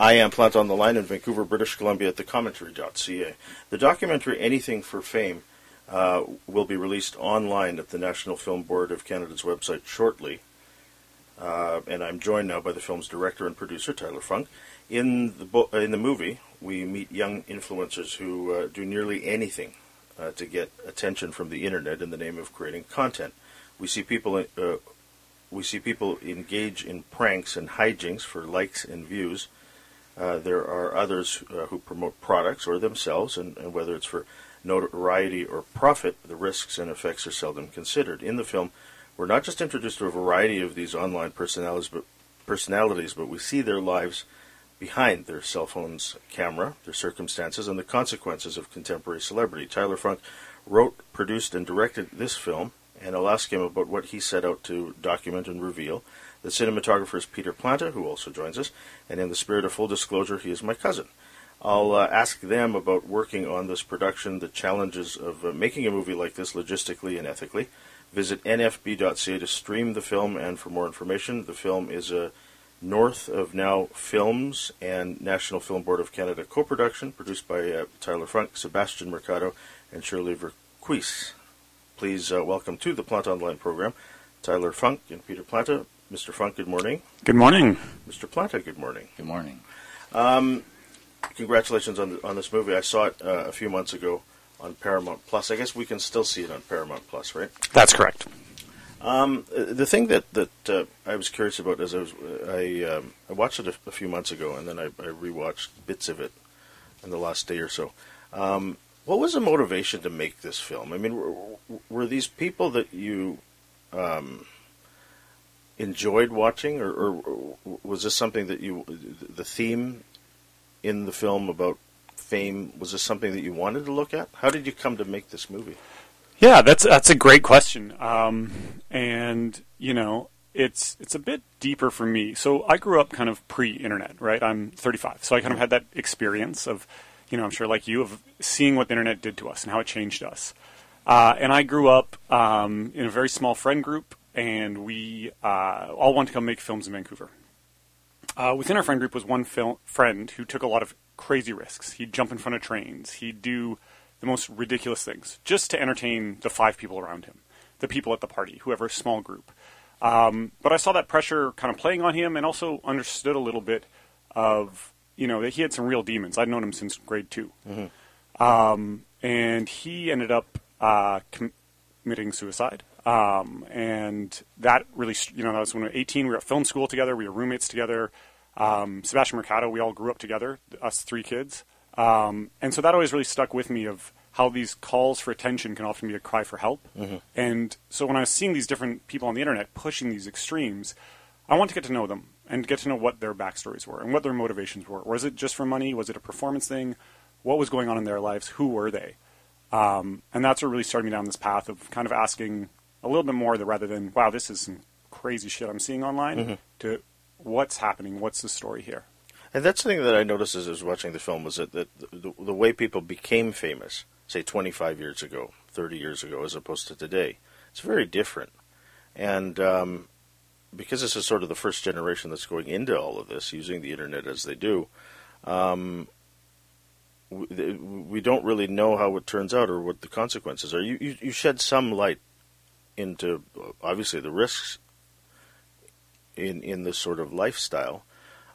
I am Planta on the Line in Vancouver, British Columbia at thecommentary.ca. The documentary Anything for Fame uh, will be released online at the National Film Board of Canada's website shortly. Uh, and I'm joined now by the film's director and producer, Tyler Funk. In the, bo- in the movie, we meet young influencers who uh, do nearly anything uh, to get attention from the internet in the name of creating content. We see people uh, we see people engage in pranks and hijinks for likes and views. Uh, there are others uh, who promote products or themselves, and, and, whether it's for notoriety or profit, the risks and effects are seldom considered. In the film, we're not just introduced to a variety of these online personalities, but personalities, but we see their lives behind their cell phone's camera, their circumstances, and the consequences of contemporary celebrity. Tyler Funk wrote, produced, and directed this film, and I'll ask him about what he set out to document and reveal. The cinematographer is Peter Planta, who also joins us, and in the spirit of full disclosure, he is my cousin. I'll uh, ask them about working on this production, the challenges of uh, making a movie like this logistically and ethically. Visit nfb.ca to stream the film and for more information. The film is a North of Now Films and National Film Board of Canada co production, produced by uh, Tyler Funk, Sebastian Mercado, and Shirley Verquise. Please uh, welcome to the Planta Online program Tyler Funk and Peter Planta. Mr. Funk, good morning. Good morning. Mr. Planta, good morning. Good morning. Um, congratulations on, on this movie. I saw it uh, a few months ago on Paramount Plus. I guess we can still see it on Paramount Plus, right? That's correct. Um, the thing that that uh, I was curious about is I was I, um, I watched it a, a, few months ago and then I, I, rewatched bits of it in the last day or so. Um, what was the motivation to make this film? I mean, were, were these people that you um, enjoyed watching, or, or, was this something that you the theme in the film about fame was this something that you wanted to look at? How did you come to make this movie? Yeah, that's that's a great question, um, and you know it's it's a bit deeper for me. So I grew up kind of pre-internet, right? I'm 35, so I kind of had that experience of you know, I'm sure like you, of seeing what the internet did to us and how it changed us. Uh, and I grew up um, in a very small friend group, and we uh, all wanted to come make films in Vancouver. Uh, within our friend group was one fil- friend who took a lot of crazy risks. He'd jump in front of trains. He'd do the most ridiculous things just to entertain the five people around him, the people at the party, whoever small group. Um, but I saw that pressure kind of playing on him, and also understood a little bit of you know, that he had some real demons. I'd known him since grade 2 mm-hmm. um, and he ended up uh, committing suicide. Um, and that really, you know, that was when we were 18. We were at film school together. We were roommates together. Um, Sebastian Mercado, we all grew up together, us three kids. Um, and so that always really stuck with me of how these calls for attention can often be a cry for help. Mm-hmm. And so when I was seeing these different people on the internet pushing these extremes, I want to get to know them and get to know what their backstories were and what their motivations were. Was it just for money? Was it a performance thing? What was going on in their lives? Who were they? Um, and that's what really started me down this path of kind of asking a little bit more that rather than, wow, this is some crazy shit I'm seeing online, mm-hmm. to what's happening? What's the story here? And that's the thing that I noticed as I was watching the film was that, that the, the way people became famous, say 25 years ago, 30 years ago, as opposed to today, it's very different. And um, because this is sort of the first generation that's going into all of this, using the internet as they do, um, we, we, don't really know how it turns out or what the consequences are. You, you, you shed some light into obviously the risks in in this sort of lifestyle.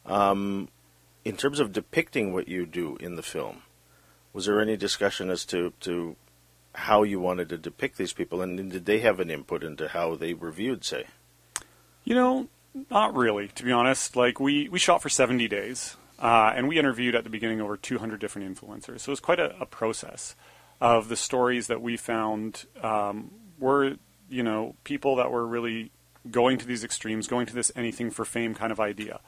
Um, in terms of depicting what you do in the film, was there any discussion as to, to how you wanted to depict these people, and did they have an input into how they were viewed, say? You know, not really, to be honest. Like we we shot for 70 days, uh, and we interviewed at the beginning over 200 different influencers. So it was quite a, a process of the stories that we found um, were you know people that were really going to these extremes, going to this anything for fame kind of idea.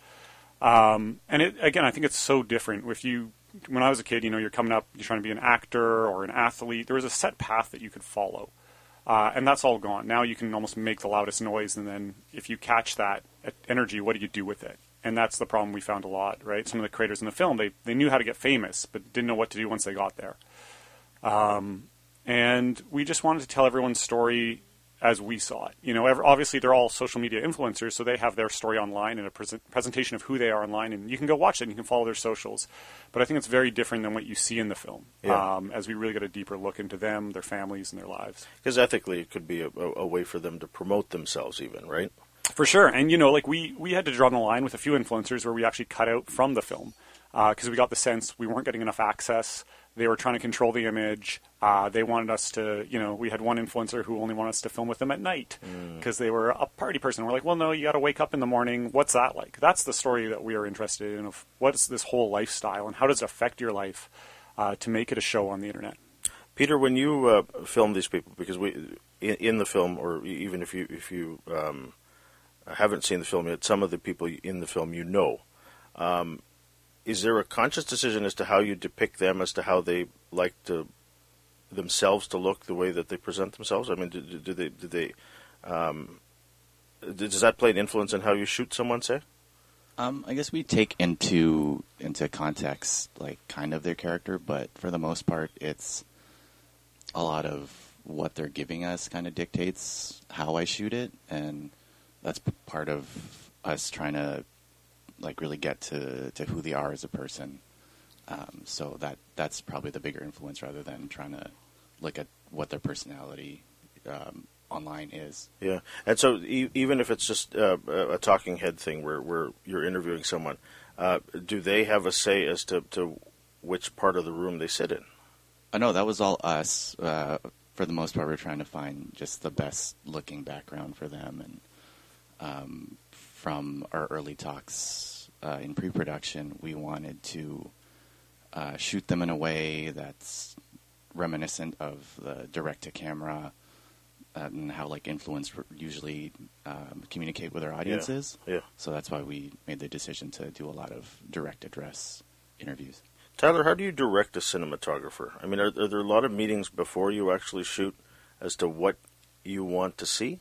Um, and it, again, I think it's so different. If you, when I was a kid, you know, you're coming up, you're trying to be an actor or an athlete. There was a set path that you could follow. Uh, and that's all gone. Now you can almost make the loudest noise, and then if you catch that energy, what do you do with it? And that's the problem we found a lot, right? Some of the creators in the film, they, they knew how to get famous, but didn't know what to do once they got there. Um, and we just wanted to tell everyone's story as we saw it. You know, obviously they're all social media influencers, so they have their story online and a present presentation of who they are online, and you can go watch it and you can follow their socials. But I think it's very different than what you see in the film, Yeah. um, as we really get a deeper look into them, their families, and their lives. Because ethically, it could be a, a, a way for them to promote themselves, even right? For sure, and you know, like we we had to draw the line with a few influencers where we actually cut out from the film because we got the sense we weren't getting enough access. They were trying to control the image. Uh, they wanted us to, you know, we had one influencer who only wanted us to film with them at night because they were a party person. We're like, well, no, you got to wake up in the morning. What's that like? That's the story that we are interested in of what's this whole lifestyle and how does it affect your life uh, to make it a show on the internet. Peter, when you uh, film these people, because we in, in the film, or even if you if you um, haven't seen the film yet, some of the people in the film you know. Um, is there a conscious decision as to how you depict them, as to how they like to themselves to look, the way that they present themselves? I mean, do, do they do they um, does that play an influence in how you shoot someone? Say, Um, I guess we take into into context like kind of their character, but for the most part, it's a lot of what they're giving us kind of dictates how I shoot it, and that's part of us trying to like really get to to who they are as a person. Um, so that that's probably the bigger influence rather than trying to look at what their personality um, online is. Yeah, and so e- even if it's just uh, a talking head thing where, where you're interviewing someone, uh, do they have a say as to, to which part of the room they sit in? Uh, no, that was all us. Uh, for the most part, we're trying to find just the best looking background for them. And um, from our early talks uh, in pre production, we wanted to uh, shoot them in a way that's reminiscent of the direct to camera and how like influence usually um, communicate with our audiences. Yeah. So that's why we made the decision to do a lot of direct address interviews. Tyler, how do you direct a cinematographer? I mean, are, are there a lot of meetings before you actually shoot as to what you want to see?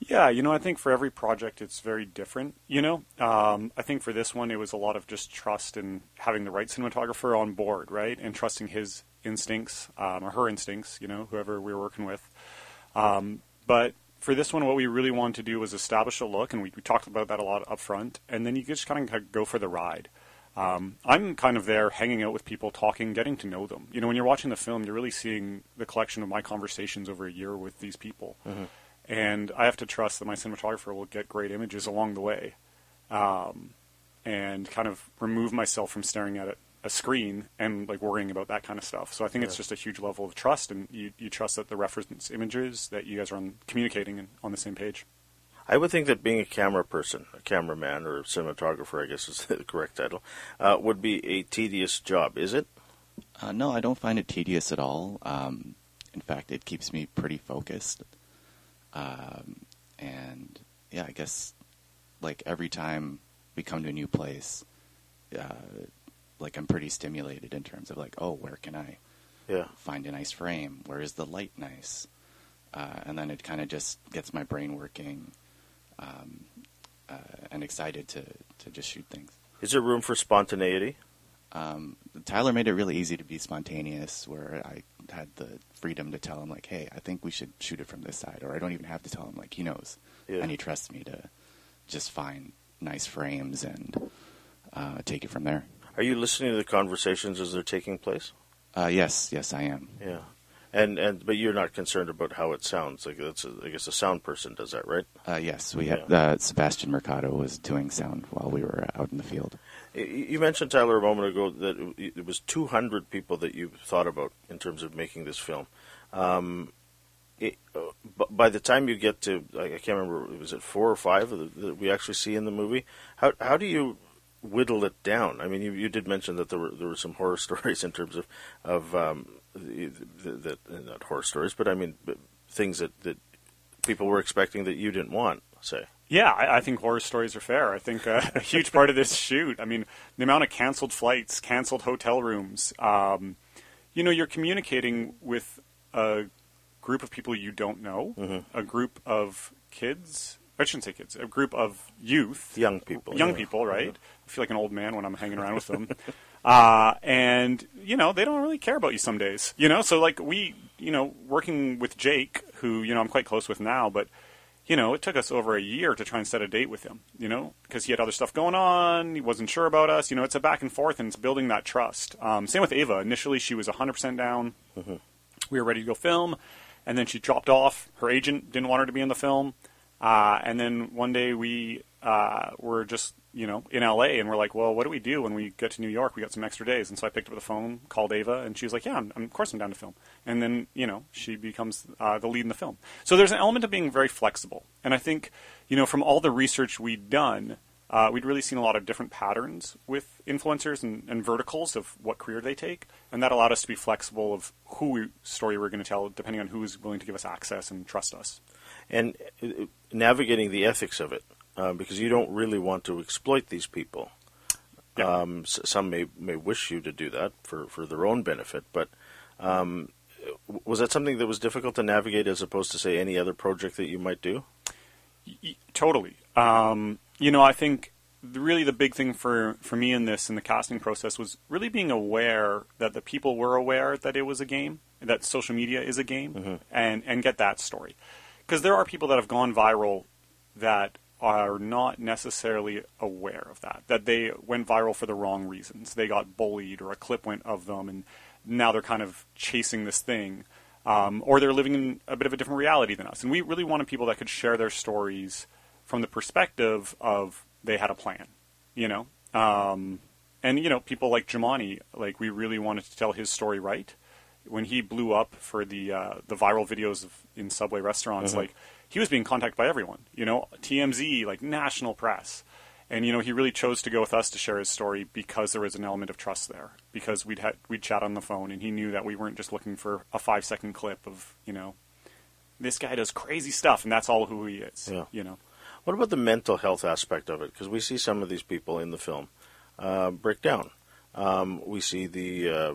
Yeah, you know, I think for every project it's very different. You know, um, I think for this one it was a lot of just trust and having the right cinematographer on board, right, and trusting his instincts um, or her instincts. You know, whoever we were working with. Um, but for this one, what we really wanted to do was establish a look, and we, we talked about that a lot up front, and then you just kind of go for the ride. Um, I'm kind of there hanging out with people, talking, getting to know them. You know, when you're watching the film, you're really seeing the collection of my conversations over a year with these people. And I have to trust that my cinematographer will get great images along the way um, and kind of remove myself from staring at a, a screen and like worrying about that kind of stuff. So I think it's just a huge level of trust, and you, you trust that the reference images that you guys are on, communicating and on the same page. I would think that being a camera person, a cameraman or a cinematographer, I guess is the correct title, uh, would be a tedious job. Is it? Uh, no, I don't find it tedious at all. Um, in fact, it keeps me pretty focused. Um, and yeah, I guess like every time we come to a new place, uh, like I'm pretty stimulated in terms of like, oh, where can I Yeah. find a nice frame? Where is the light nice? Uh, and then it kind of just gets my brain working um, uh, and excited to, to just shoot things. Is there room for spontaneity? Um, Tyler made it really easy to be spontaneous, where I had the freedom to tell him like, "Hey, I think we should shoot it from this side," or I don't even have to tell him like he knows, Yeah. and he trusts me to just find nice frames and uh, take it from there. Are you listening to the conversations as they're taking place? Uh, yes, yes, I am. Yeah. And and but you're not concerned about how it sounds. Like that's a, I guess a sound person does that, right? Uh, yes, we had Yeah. uh, Sebastian Mercado was doing sound while we were out in the field. You mentioned Tyler a moment ago that it was 200 people that you thought about in terms of making this film. Um, it, uh, by the time you get to, I can't remember, was it four or five that that we actually see in the movie? How how do you whittle it down? I mean, you, you did mention that there were there were some horror stories in terms of of um, the, not horror stories, but I mean things that that people were expecting that you didn't want. Say, Yeah, I, I think horror stories are fair. I think uh, a huge part of this shoot. I mean, the amount of canceled flights, canceled hotel rooms. Um, you know, you're communicating with a group of people you don't know, Mhm. a group of kids I shouldn't say kids, a group of youth, Young people. young yeah. people, right? I feel like an old man when I'm hanging around with them. Uh, and you know they don't really care about you some days, you know. So like we, you know, working with Jake, who you know I'm quite close with now, but you know it took us over a year to try and set a date with him, you know, because he had other stuff going on. He wasn't sure about us, you know. It's a back and forth, and it's building that trust. Um, same with Ava. Initially, she was 100% down. We were ready to go film, and then she dropped off. Her agent didn't want her to be in the film. Uh, and then one day we uh, were just, you know, in LA and we're like, well, what do we do when we get to New York? We got some extra days. And so I picked up the phone, called Ava, and she was like, yeah, I'm, of course I'm down to film. And then, you know, she becomes uh, the lead in the film. So there's an element of being very flexible. And I think, you know, from all the research we'd done, uh, we'd really seen a lot of different patterns with influencers and, and verticals of what career they take. And that allowed us to be flexible of who we, story we're going to tell, depending on who's willing to give us access and trust us. and uh, navigating the ethics of it, uh, because you don't really want to exploit these people. Yeah. Um, s- some may may wish you to do that for, for their own benefit, but um, was that something that was difficult to navigate as opposed to say any other project that you might do? Y- Totally. Um, you know, I think really the big thing for, for me in this in the casting process was really being aware that the people were aware that it was a game, that social media is a game, and and get that story, because there are people that have gone viral that are not necessarily aware of that, that they went viral for the wrong reasons. They got bullied, or a clip went of them, and now they're kind of chasing this thing um, or they're living in a bit of a different reality than us. And we really wanted people that could share their stories from the perspective of they had a plan, you know. Um, and you know, people like Jamani, like we really wanted to tell his story right. When he blew up for the uh, the viral videos of, in Subway restaurants, like he was being contacted by everyone, you know, TMZ, like national press. And you know, he really chose to go with us to share his story because there was an element of trust there. Because we'd had we'd chat on the phone, and he knew that we weren't just looking for a five second clip of you know, this guy does crazy stuff, and that's all who he is. Yeah. You know, What about the mental health aspect of it? Because we see some of these people in the film uh, break down. Um, we see the uh,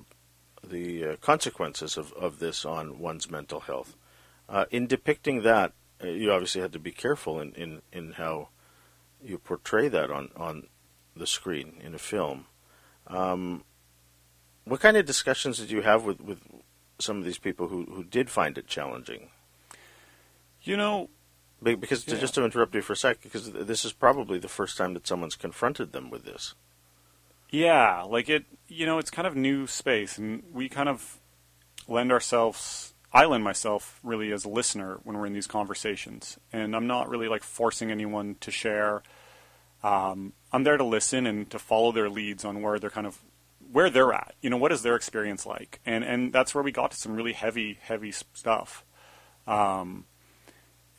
the uh, consequences of, of this on one's mental health. Uh, in depicting that, you obviously had to be careful in, in, in how you portray that on, on the screen in a film. Um, what kind of discussions did you have with, with some of these people who, who did find it challenging? you know, Be- Because to, just to interrupt you for a sec, because this is probably the first time that someone's confronted them with this. Yeah, like it, you know, it's kind of new space, and we kind of lend ourselves. I lend myself really as a listener when we're in these conversations, and I'm not really like forcing anyone to share. Um, I'm there to listen and to follow their leads on where they're kind of where they're at. You know, what is their experience like, and and that's where we got to some really heavy, heavy stuff. Um,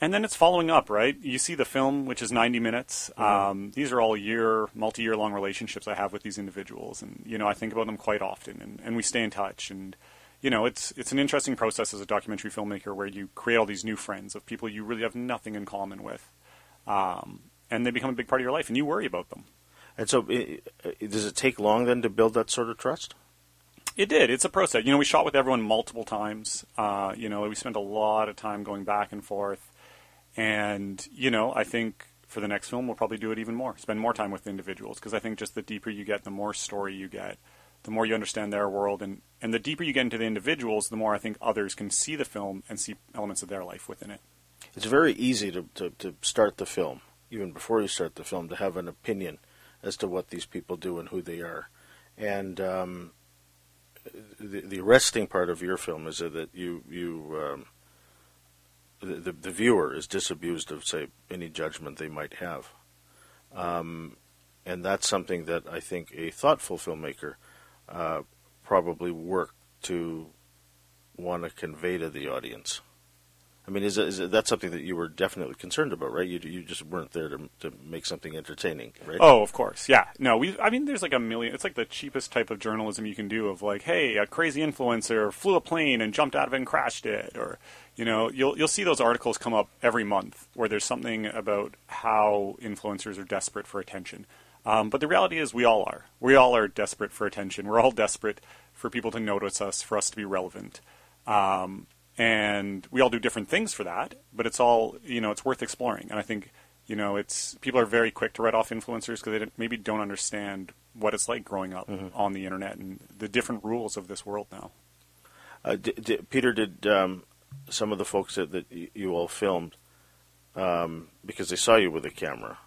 and then it's following up, right? You see the film, which is 90 minutes. Um, these are all year, multi-year long relationships I have with these individuals, and you know I think about them quite often, and, and we stay in touch. And you know it's it's an interesting process as a documentary filmmaker where you create all these new friends of people you really have nothing in common with, um, and they become a big part of your life, and you worry about them. And so, i- i- does it take long then to build that sort of trust? It did. It's a process. You know, we shot with everyone multiple times. Uh, you know, we spent a lot of time going back and forth. And, you know, I think for the next film, we'll probably do it even more. Spend more time with individuals. Because I think just the deeper you get, the more story you get, the more you understand their world. And, and the deeper you get into the individuals, the more I think others can see the film and see elements of their life within it. It's very easy to, to, to start the film, even before you start the film, to have an opinion as to what these people do and who they are. And um, the, the arresting part of your film is that you you um, the, the the viewer is disabused of say any judgment they might have, um, and that's something that I think a thoughtful filmmaker uh, probably work to want to convey to the audience. I mean, is, that's something that you were definitely concerned about, right? You you just weren't there to to make something entertaining, right? Oh, of course, yeah. No, we. I mean, there's like a million. It's like the cheapest type of journalism you can do. Of like, hey, a crazy influencer flew a plane and jumped out of it and crashed it, or you know, you'll you'll see those articles come up every month where there's something about how influencers are desperate for attention. Um, but the reality is, we all are. We all are desperate for attention. We're all desperate for people to notice us, for us to be relevant. Um, and we all do different things for that, but it's all you know. It's worth exploring, and I think You know, it's people are very quick to write off influencers because they maybe don't understand what it's like growing up on the internet and the different rules of this world now. Uh, di di Peter, did um, some of the folks that, that y- you all filmed, um, because they saw you with a camera,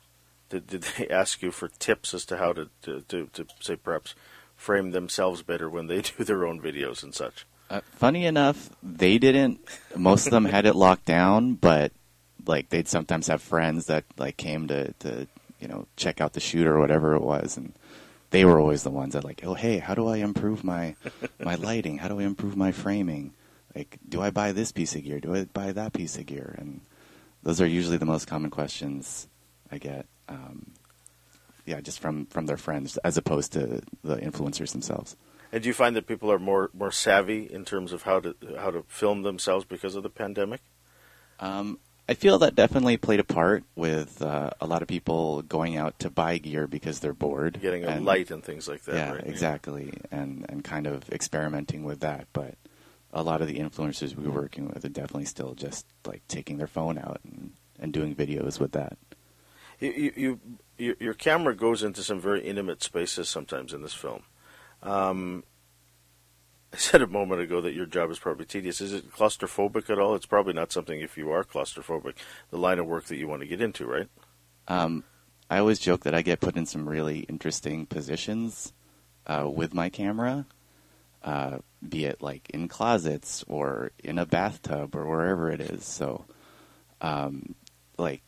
did, did they ask you for tips as to how to, to, to, to say perhaps frame themselves better when they do their own videos and such? Uh, funny enough, they didn't. Most of them had it locked down, but like they'd sometimes have friends that like came to to you know check out the shoot or whatever it was, and they were always the ones that like, oh hey, how do I improve my my lighting? How do I improve my framing? Like, do I buy this piece of gear? Do I buy that piece of gear? And those are usually the most common questions I get. Um, yeah, just from from their friends as opposed to the influencers themselves. And do you find that people are more, more savvy in terms of how to how to film themselves because of the pandemic? Um, I feel that definitely played a part with uh, a lot of people going out to buy gear because they're bored, Getting a and- light and things like that. yeah, right? exactly, and and kind of experimenting with that. But a lot of the influencers we were working with are definitely still just like taking their phone out and, and doing videos with that. You, you, you, your, camera goes into some very intimate spaces sometimes in this film. Um, I said a moment ago that your job is probably tedious. Is it claustrophobic at all? It's probably not something if you are claustrophobic, the line of work that you want to get into, right? Um, I always joke that I get put in some really interesting positions uh, with my camera, uh, be it like in closets or in a bathtub or wherever it is. So, um, like,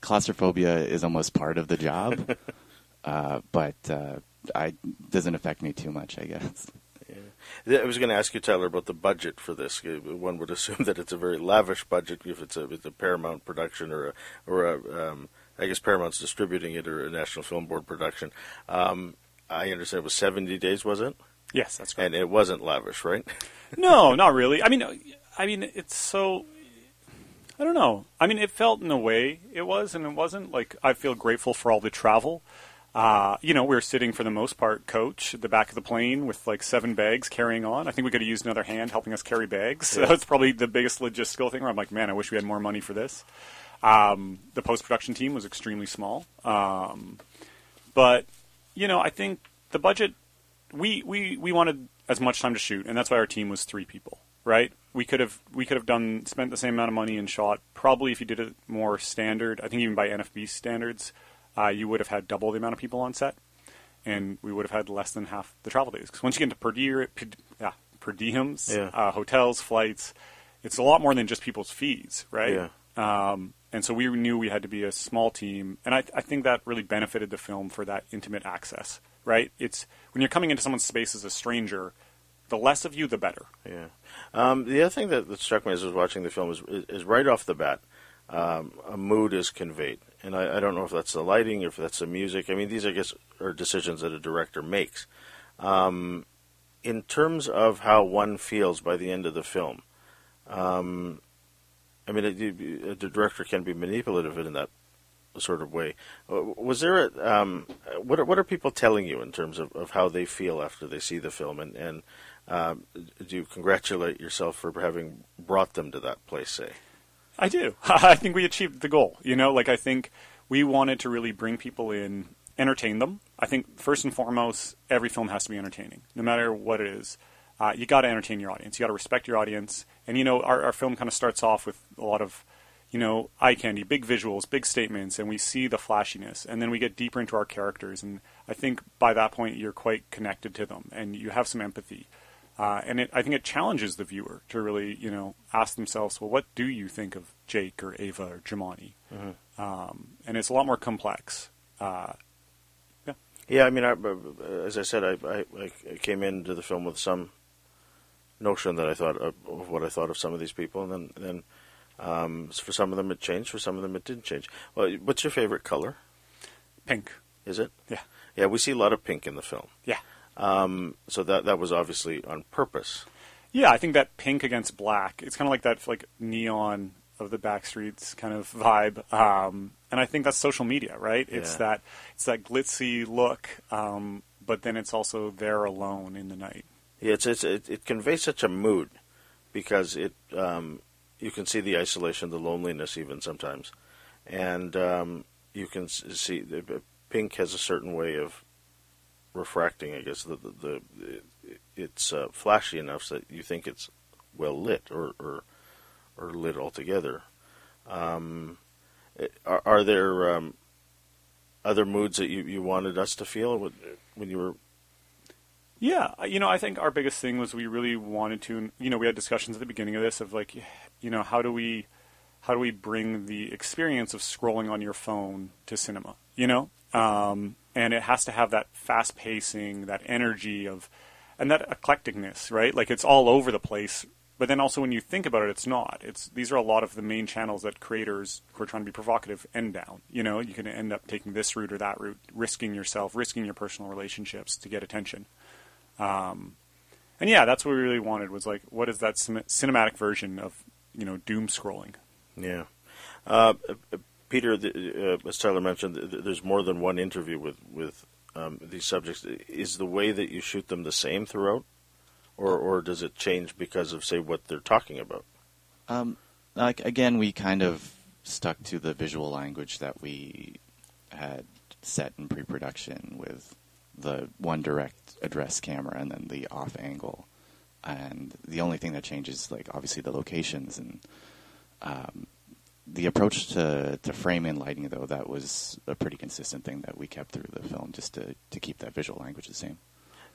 claustrophobia is almost part of the job, uh, but uh, I doesn't affect me too much, I guess. Yeah. I was going to ask you, Tyler, about the budget for this. Uh, One would assume that it's a very lavish budget if it's a, it's a Paramount production or a, or a, um, I guess Paramount's distributing it or a National Film Board production. Um, I understand it was 70 days, was it? Yes, that's right. And it wasn't lavish, right? no, not really. I mean, I mean, it's so. I don't know. I mean, it felt in a way it was, and it wasn't. Like I feel grateful for all the travel. Uh, you know, we were sitting for the most part, coach, at the back of the plane with like seven bags carrying on. I think we could have used another hand helping us carry bags. So that's probably the biggest logistical thing. Where I'm like, man, I wish we had more money for this. Um, the post production team was extremely small, um, but you know, I think the budget we, we, we wanted as much time to shoot, and that's why our team was three people. Right? We could have we could have done spent the same amount of money and shot. Probably if you did it more standard, I think even by NFB standards, uh, you would have had double the amount of people on set, and we would have had less than half the travel days. Because once you get into per, diem, per, yeah, per diems, Yeah. uh, hotels, flights, it's a lot more than just people's fees, right? Yeah. Um, and so we knew we had to be a small team, and I, I think that really benefited the film for that intimate access, right? It's when you're coming into someone's space as a stranger, the less of you, the better. Yeah. Um, the other thing that, that struck me as I was watching the film is, is, is right off the bat, um, a mood is conveyed. And I, I don't know if that's the lighting or if that's the music. I mean, these, I guess, are decisions that a director makes. Um, in terms of how one feels by the end of the film, um, I mean, it, the director can be manipulative in that sort of way. Uh, Was there a, um, what, are, what are people telling you in terms of, of how they feel after they see the film? And, and um, do you congratulate yourself for having brought them to that place, say? I do. I think we achieved the goal. You know, like I think we wanted to really bring people in, entertain them. I think first and foremost, every film has to be entertaining, no matter what it is. Uh, you got to entertain your audience. You got to respect your audience. And you know, our, our film kind of starts off with a lot of, you know, eye candy, big visuals, big statements, and we see the flashiness, and then we get deeper into our characters. And I think by that point, you're quite connected to them, and you have some empathy. Uh, and it, I think it challenges the viewer to really, you know, ask themselves, well, what do you think of Jake or Ava or Jamani? Um, and it's a lot more complex. Uh, Yeah, I mean, I, as I said, I, I, I came into the film with some notion that I thought of, of what I thought of some of these people, and then, then um, for some of them it changed, for some of them it didn't change. Well, what's your favorite color? pink. Is it? Yeah. Yeah, we see a lot of pink in the film. Yeah. Um, so that that was obviously on purpose. Yeah, I think that pink against black, it's kind of like that like neon of the backstreets kind of vibe. Um, and I think that's social media, right? It's Yeah. that it's that glitzy look, um, but then it's also there alone in the night. Yeah, it's, it's it, it conveys such a mood because it um, you can see the isolation, the loneliness, even sometimes, and um, you can see the, pink has a certain way of refracting. I guess the the, the it's uh, flashy enough so that you think it's well lit or or, or lit altogether. Um, are, are there um, other moods that you, you wanted us to feel when, when you were Yeah, you know, I think our biggest thing was we really wanted to, you know, we had discussions at the beginning of this of like, you know, how do we, how do we bring the experience of scrolling on your phone to cinema, you know? Um, and it has to have that fast pacing, that energy of, and that eclecticness, right? Like it's all over the place. But then also when you think about it, it's not. It's these are a lot of the main channels that creators who are trying to be provocative end down. You know, you can end up taking this route or that route, risking yourself, risking your personal relationships to get attention. Um, and yeah, that's what we really wanted was like, what is that cin- cinematic version of you know doom scrolling? Yeah. Uh, Peter, the, uh, as Tyler mentioned, there's more than one interview with with um, these subjects. Is the way that you shoot them the same throughout, or or does it change because of say what they're talking about? Um, like again, we kind of stuck to the visual language that we had set in pre-production with the one direct address camera and then the off angle, and the only thing that changes, like obviously the locations and um, the approach to to framing and lighting. Though that was a pretty consistent thing that we kept through the film, just to to keep that visual language the same.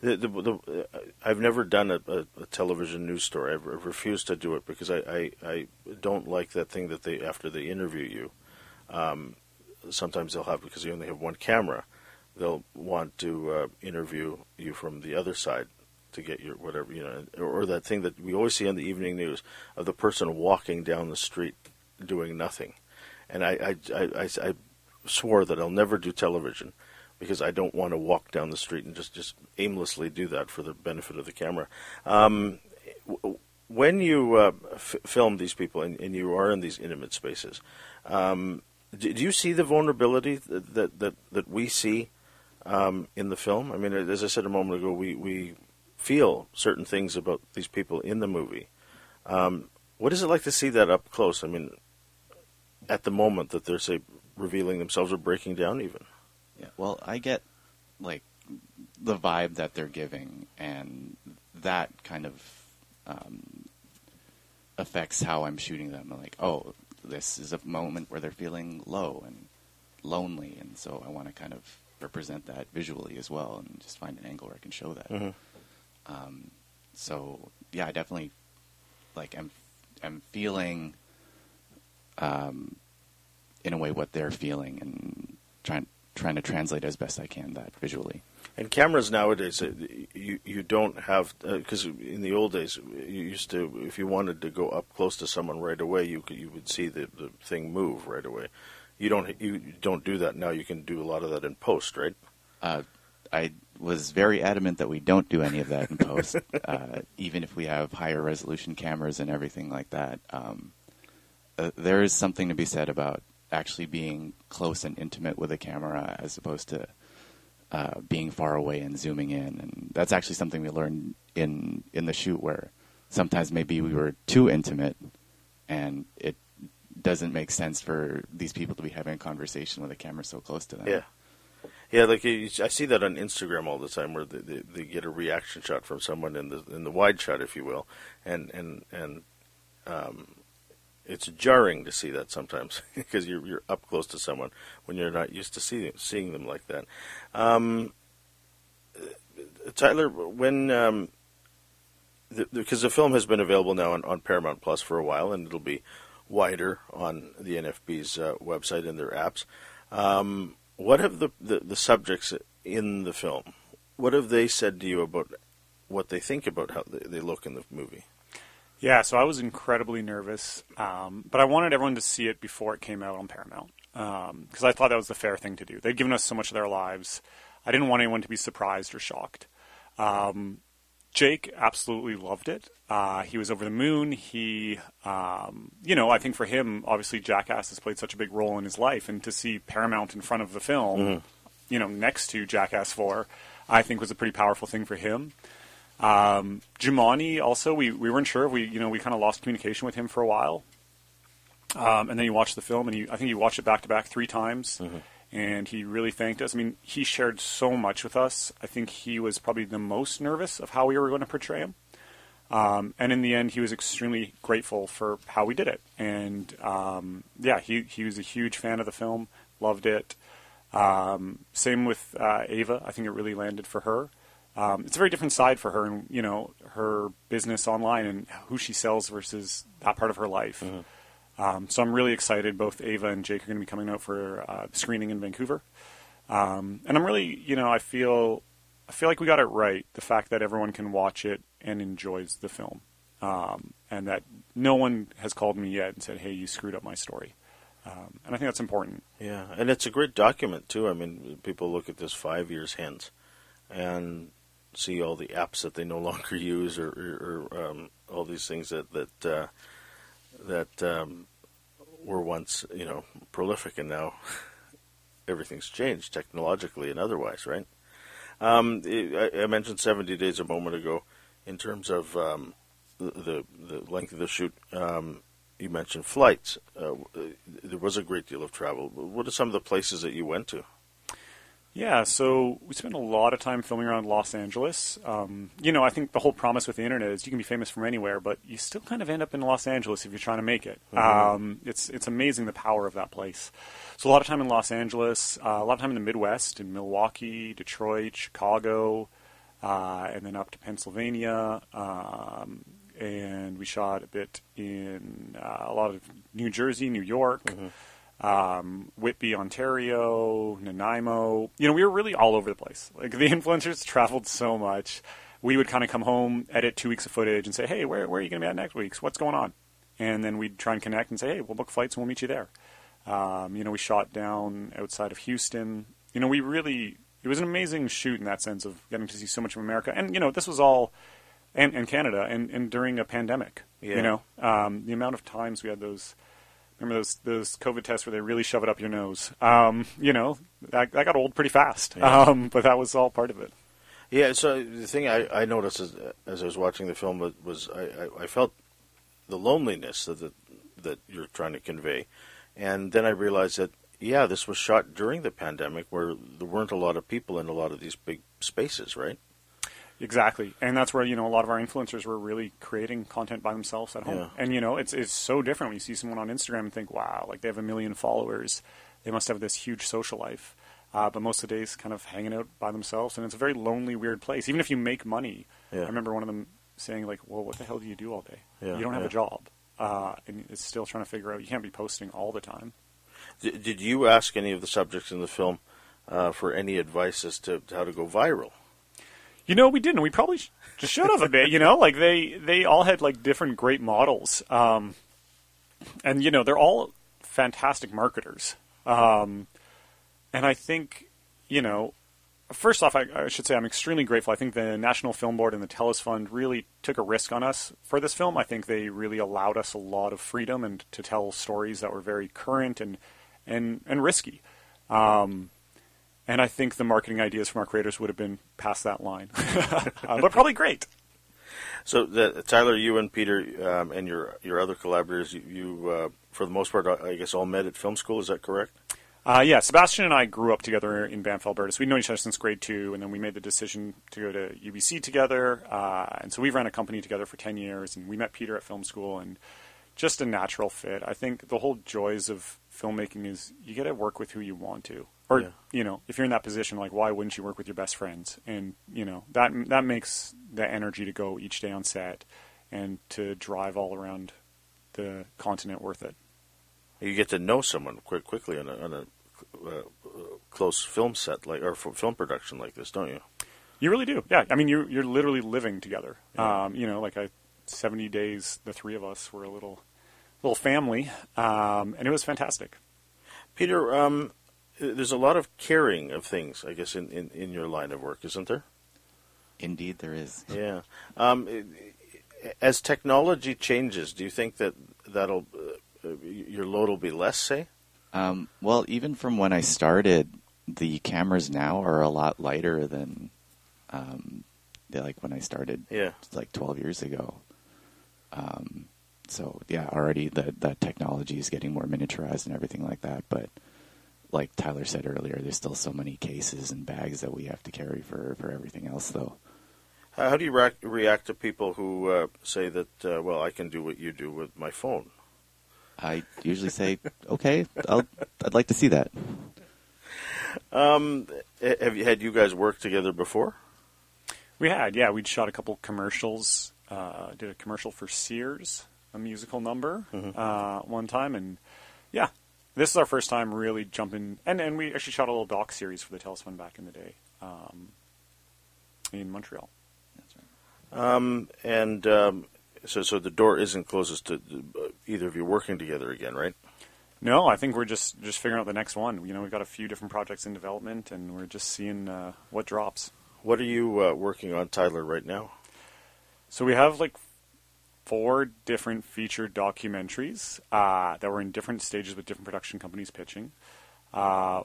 The, the, the, uh, I've never done a, a, a television news story. I've, I've refused to do it because I, I, I don't like that thing that they after they interview you. Um, sometimes they'll have because you only have one camera. They'll want to uh, interview you from the other side to get your whatever you know, or, or that thing that we always see on the evening news of the person walking down the street doing nothing. And I, I, I, I, I swore that I'll never do television because I don't want to walk down the street and just, just aimlessly do that for the benefit of the camera. Um, when you uh, f- film these people and, and you are in these intimate spaces, um, do, do you see the vulnerability that that, that, that we see um, in the film? I mean, as I said a moment ago, we, we feel certain things about these people in the movie. Um, what is it like to see that up close? I mean, at the moment that they're say revealing themselves or breaking down, even. Yeah, well, I get like the vibe that they're giving, and that kind of um, affects how I'm shooting them. I'm like, oh, this is a moment where they're feeling low and lonely, and so I want to kind of represent that visually as well, and just find an angle where I can show that. Mhm. Um, so yeah, I definitely like am am feeling um, in a way what they're feeling and trying trying to translate as best I can that visually. And cameras nowadays, uh, you you don't have because in the old days you used to if you wanted to go up close to someone right away, you could, you would see the, the thing move right away. You don't you don't do that now. You can do a lot of that in post, right? Uh, I was very adamant that we don't do any of that in post, uh, even if we have higher resolution cameras and everything like that. Um, uh, there is something to be said about actually being close and intimate with a camera as opposed to uh, being far away and zooming in. And that's actually something we learned in in the shoot, where sometimes maybe we were too intimate, and it doesn't make sense for these people to be having a conversation with a camera so close to them. Yeah, yeah. Like I see that on Instagram all the time, where they, they, they get a reaction shot from someone in the in the wide shot, if you will, and and and um, it's jarring to see that sometimes because you're you're up close to someone when you're not used to seeing seeing them like that. Um, Tyler, when um, the, because the film has been available now on, on Paramount Plus for a while, and it'll be wider on the NFB's uh, website and their apps. Um, what have the, the, the subjects in the film? What have they said to you about what they think about how they, they look in the movie? Yeah, so I was incredibly nervous, um, but I wanted everyone to see it before it came out on Paramount because I thought that was the fair thing to do. They'd given us so much of their lives. I didn't want anyone to be surprised or shocked. Um, Jake absolutely loved it. Uh, he was over the moon. He, um, you know, I think for him, obviously, Jackass has played such a big role in his life, and to see Paramount in front of the film, you know, next to Jackass Four, I think was a pretty powerful thing for him. Um, Jamani also, we, we weren't sure. We you know we kind of lost communication with him for a while. Um, and then he watched the film, and he, I think he watched it back to back three times. Mm-hmm. And he really thanked us. I mean, he shared so much with us. I think he was probably the most nervous of how we were going to portray him. Um, and in the end, he was extremely grateful for how we did it. And um, yeah, he, he was a huge fan of the film, loved it. Um, same with uh, Ava. I think it really landed for her. Um, it's a very different side for her, and you know her business online and who she sells versus that part of her life. Um, so I'm really excited. Both Ava and Jake are going to be coming out for uh, screening in Vancouver, um, and I'm really, you know, I feel, I feel like we got it right. The fact that everyone can watch it and enjoys the film, um, and that no one has called me yet and said, "Hey, you screwed up my story," um, and I think that's important. Yeah, and it's a great document too. I mean, people look at this five years hence and see all the apps that they no longer use, or, or, or um, all these things that that uh, that um, were once, you know, prolific, and now everything's changed technologically and otherwise, right? Um, I, mentioned seventy days a moment ago in terms of um, the, the the length of the shoot. Um, you mentioned flights. Uh, there was a great deal of travel. What are some of the places that you went to? Yeah, so we spent a lot of time filming around Los Angeles. Um, you know, I think the whole promise with the internet is you can be famous from anywhere, but you still kind of end up in Los Angeles if you're trying to make it. Um, it's it's amazing the power of that place. So a lot of time in Los Angeles, uh, a lot of time in the Midwest, in Milwaukee, Detroit, Chicago, uh, and then up to Pennsylvania. Um, and we shot a bit in uh, a lot of New Jersey, New York um, Whitby, Ontario, Nanaimo. You know, we were really all over the place. Like the influencers traveled so much. We would kind of come home, edit two weeks of footage, and say, "Hey, where, where are you going to be at next week? What's going on?" And then we'd try and connect and say, "Hey, we'll book flights and we'll meet you there." Um, you know, we shot down outside of Houston. You know, we really it was an amazing shoot in that sense of getting to see so much of America. And you know, this was all and, and Canada and, and during a pandemic. Yeah. You know, um, the amount of times we had those remember those those COVID tests where they really shove it up your nose. Um, you know, that, that got old pretty fast. Yeah. Um, but that was all part of it. Yeah, so the thing I, I noticed as, as I was watching the film was, was I, I, I felt the loneliness that, that that you're trying to convey, and then I realized that yeah, this was shot during the pandemic where there weren't a lot of people in a lot of these big spaces, right? Exactly, and that's where you know a lot of our influencers were really creating content by themselves at home. Yeah. And you know, it's it's so different when you see someone on Instagram and think, wow, like they have a million followers, they must have this huge social life. Uh, but most of the days, kind of hanging out by themselves, and it's a very lonely, weird place. Even if you make money, Yeah. I remember one of them saying, like, "Well, what the hell do you do all day? Yeah, you don't have a job." Uh, and it's still trying to figure out. You can't be posting all the time. D- did you ask any of the subjects in the film uh, for any advice as to how to go viral? You know, we didn't. We probably sh- just should have a bit. You know, like they they all had like different great models, um, and you know they're all fantastic marketers. Um, and I think you know, first off, I, I should say I'm extremely grateful. I think the National Film Board and the Telus Fund really took a risk on us for this film. I think they really allowed us a lot of freedom and to tell stories that were very current and and and risky. Um, and I think the marketing ideas from our creators would have been past that line, uh, but probably great. So, the, Tyler, you and Peter um, and your your other collaborators, you, you uh, for the most part, I I guess, all met at film school. Is that correct? Uh, yeah, Sebastian and I grew up together in Banff, Alberta. So we'd known each other since grade two, and then we made the decision to go to UBC together. Uh, and so we ran a company together for 10 years, and we met Peter at film school, and just a natural fit. I think the whole joys of filmmaking is you get to work with who you want to. Or, Yeah. you know, if you're in that position, like, why wouldn't you work with your best friends? And, you know, that, that makes the energy to go each day on set and to drive all around the continent worth it. You get to know someone quite quickly on a, on a uh, close film set like or film production like this, don't you? You really do. Yeah. I mean, you're you're literally living together. Yeah. Um, you know, like I, seventy days, the three of us were a little little family, um, and it was fantastic. Peter, um, there's a lot of carrying of things, I guess, in, in, in your line of work, isn't there? Indeed, there is. Yeah. Um, as technology changes, do you think that that'll uh, your load will be less? Say. Um, well, even from when I started, the cameras now are a lot lighter than um, they like when I started Yeah. like 12 years ago. Um, So yeah, already the the technology is getting more miniaturized and everything like that. But like Tyler said earlier, there's still so many cases and bags that we have to carry for for everything else, though. How how do you react, react to people who uh, say that, uh, well, I can do what you do with my phone? I usually say, okay, I'll, I'd like to see that. Um, have you had you guys worked together before? We had, yeah, we'd shot a couple commercials. Uh, did a commercial for Sears, a musical number, uh, one time, and yeah, this is our first time really jumping. And and we actually shot a little doc series for the Telefon back in the day, um, in Montreal. Um, and um, so, so the door isn't closest to uh, either of you working together again, right? No, I think we're just just figuring out the next one. You know, we've got a few different projects in development, and we're just seeing uh, what drops. What are you uh, working on, Tyler, right now? So we have like four different feature documentaries uh, that were in different stages with different production companies pitching. Uh,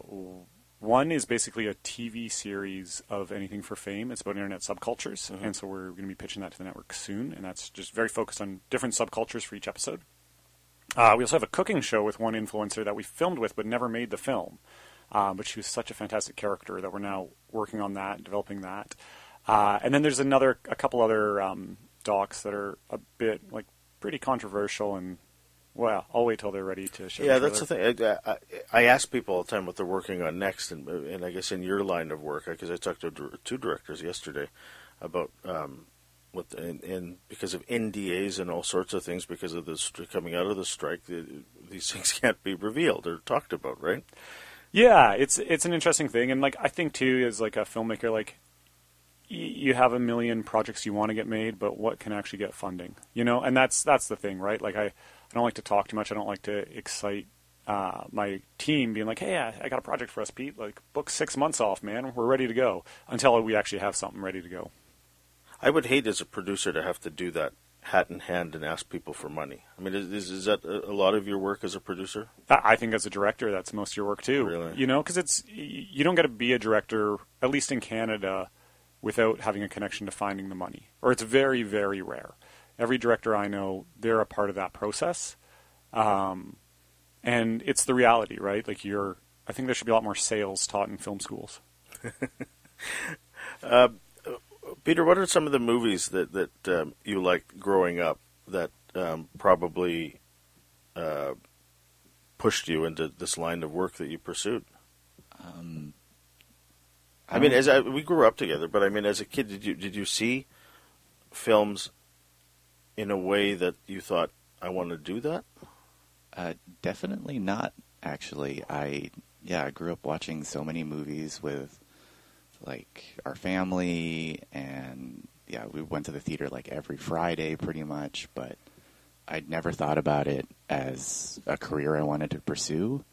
one is basically a TV series of anything for fame. It's about internet subcultures, and so we're going to be pitching that to the network soon. And that's just very focused on different subcultures for each episode. Uh, we also have a cooking show with one influencer that we filmed with but never made the film. Uh, but she was such a fantastic character that we're now working on that, developing that. Uh, and then there's another, a couple other um, docs that are a bit like pretty controversial, and well, I'll wait till they're ready to show. Yeah, that's the thing. I, I, I ask people all the time what they're working on next, and, and I guess in your line of work, because I talked to two directors yesterday about um, what, and, and because of NDAs and all sorts of things, because of this coming out of the strike, the, these things can't be revealed or talked about, right? Yeah, it's it's an interesting thing, and like I think too, as like a filmmaker, like you have a million projects you want to get made, but what can actually get funding? You know, and that's that's the thing, right? Like I, I don't like to talk too much. I don't like to excite uh, my team, being like, "Hey, I, I got a project for us, Pete. Like, book six months off, man. We're ready to go." Until we actually have something ready to go. I would hate as a producer to have to do that hat in hand and ask people for money. I mean, is, is, that a, lot of your work as a producer? I I think as a director, that's most of your work too. Really? You know, because it's you don't get to be a director, at least in Canada, without having a connection to finding the money, or it's very, very rare. Every director I know, they're a part of that process, um, and it's the reality, right? Like you're. I think there should be a lot more sales taught in film schools. Peter, what are some of the movies that that um, you liked growing up that um, probably uh, pushed you into this line of work that you pursued? Um, I mean, as I, we grew up together, but I mean, as a kid, did you did you see films in a way that you thought I want to do that? Uh, definitely not. Actually, I yeah, I grew up watching so many movies with like our family, and yeah, we went to the theater like every Friday, pretty much. But I'd never thought about it as a career I wanted to pursue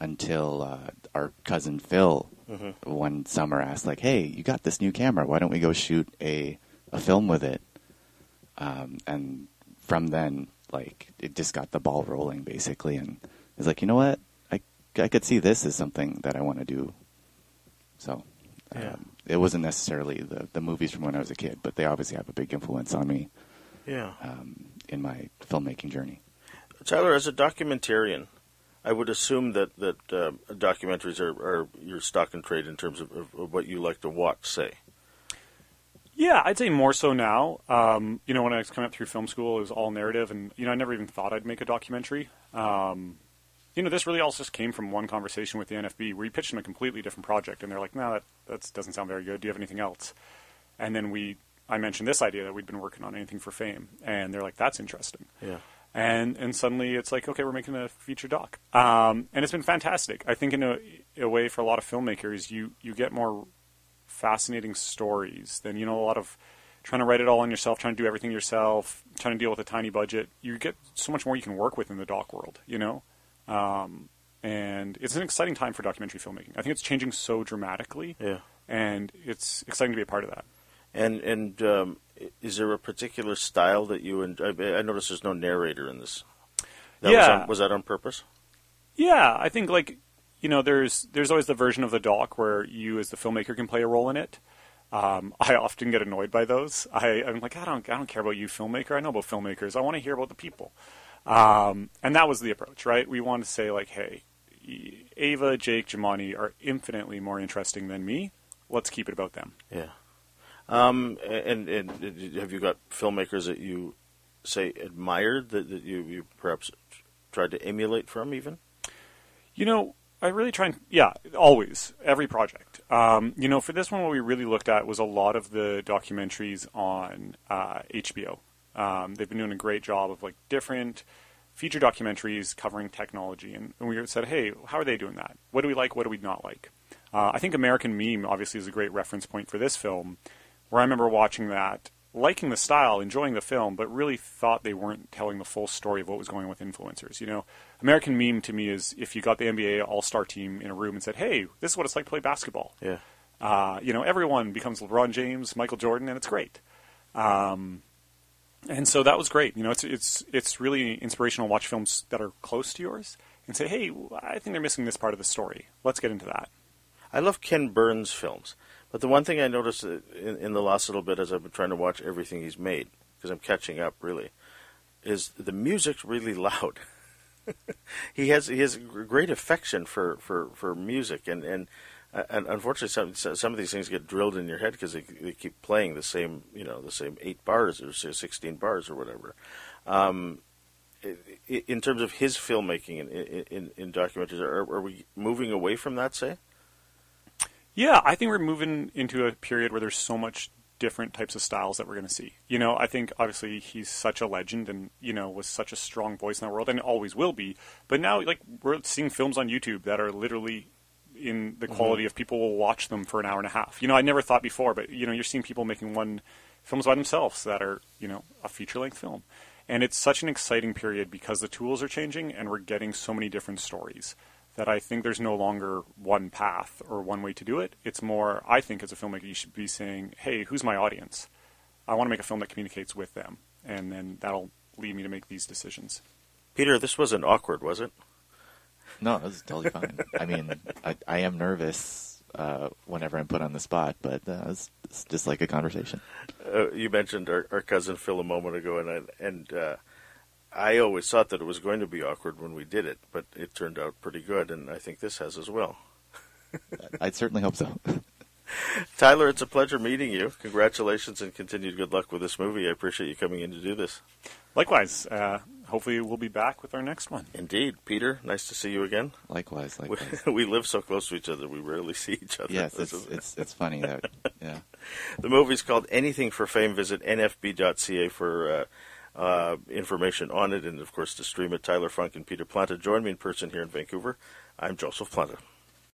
until uh, our cousin Phil Mm-hmm. one summer asked, like, "Hey, you got this new camera? Why don't we go shoot a a film with it?" Um, and from then, like, it just got the ball rolling, basically. And it's like, you know what? I I could see this as something that I want to do. So, Yeah. um, it wasn't necessarily the the movies from when I was a kid, but they obviously have a big influence on me Yeah, um, in my filmmaking journey. Tyler, as a documentarian, I would assume that that uh, documentaries are, are your stock and trade in terms of, of, of what you like to watch. Say, Yeah, I'd say more so now. Um, you know, when I was coming up through film school, it was all narrative, and you know, I never even thought I'd make a documentary. Um, you know, this really all just came from one conversation with the NFB where he pitched them a completely different project, and they're like, "No, that that doesn't sound very good. Do you have anything else?" And then we, I mentioned this idea that we'd been working on anything for fame, and they're like, "That's interesting." yeah, and and suddenly it's like okay we're making a feature doc. Um, and it's been fantastic. I think in a, a way for a lot of filmmakers you you get more fascinating stories than you know a lot of trying to write it all on yourself trying to do everything yourself trying to deal with a tiny budget. You get so much more you can work with in the doc world you know? Um, and it's an exciting time for documentary filmmaking. I think it's changing so dramatically. Yeah. and it's exciting to be a part of that. And and um, is there a particular style that you and I, I notice there's no narrator in this. That Was, Yeah. on, was that on purpose? Yeah, I think like you know, there's there's always the version of the doc where you as the filmmaker can play a role in it. Um, I often get annoyed by those. I, I'm like, I don't, I don't care about you, filmmaker. I know about filmmakers. I want to hear about the people. Um, and that was the approach, right? We want to say like, hey, Ava, Jake, Jamani are infinitely more interesting than me. Let's keep it about them. Yeah. Um, and, and, have you got filmmakers that you say admired that, that you, you perhaps tried to emulate from even? You know, I really try and yeah, always every project. Um, you know, for this one, what we really looked at was a lot of the documentaries on uh, HBO. Um, they've been doing a great job of like different feature documentaries covering technology, and, and we said, hey, how are they doing that? What do we like? What do we not like? Uh, I think American Meme obviously is a great reference point for this film, where I remember watching that, liking the style, enjoying the film, but really thought they weren't telling the full story of what was going on with influencers. You know, American Meme to me is if you got the NBA All Star team in a room and said, "Hey, this is what it's like to play basketball." Yeah. Uh, you know, everyone becomes LeBron James, Michael Jordan, and it's great. Um, and so that was great. You know, it's it's it's really inspirational to watch films that are close to yours and say, "Hey, I think they're missing this part of the story. Let's get into that." I love Ken Burns films, but the one thing I noticed in, in the last little bit as I've been trying to watch everything he's made because I'm catching up really, is the music's really loud. he has he has great affection for, for, for music and and and unfortunately, some some of these things get drilled in your head because they, they keep playing the same, you know, the same eight bars or sixteen bars or whatever. Um, in terms of his filmmaking in, in, in documentaries, are, are, we moving away from that? Say, yeah, I think we're moving into a period where there's so much different types of styles that we're going to see. You know, I think obviously he's such a legend and you know was such a strong voice in the world and always will be. But now, like we're seeing films on YouTube that are literally in the mm-hmm. quality mm-hmm. of people will watch them for an hour and a half. You know, I never thought before, but you know, you're seeing people making one films by themselves that are you know a feature length film, and it's such an exciting period because the tools are changing and we're getting so many different stories that I think there's no longer one path or one way to do it. It's more, I think, as a filmmaker, you should be saying, "Hey, who's my audience? I want to make a film that communicates with them," and then that'll lead me to make these decisions. Peter, this wasn't awkward, was it? No, it was totally fine. I mean, I, I am nervous uh, whenever I'm put on the spot, but uh, it's, it's just like a conversation. Uh, you mentioned our, our, cousin Phil a moment ago, and and uh, I always thought that it was going to be awkward when we did it, but it turned out pretty good, and I think this has as well. I'd certainly hope so. Tyler, it's a pleasure meeting you. Congratulations and continued good luck with this movie. I appreciate you coming in to do this. Likewise. Uh, hopefully, we'll be back with our next one. Indeed. Peter, nice to see you again. Likewise. likewise. We, we live so close to each other, we rarely see each other. Yes, it's, it's, it's funny. That, yeah. the movie's called Anything for Fame. Visit nfb.ca for. Uh, uh, information on it, and of course to stream it. Tyler Funk and Peter Planta join me in person here in Vancouver. I'm Joseph Planta.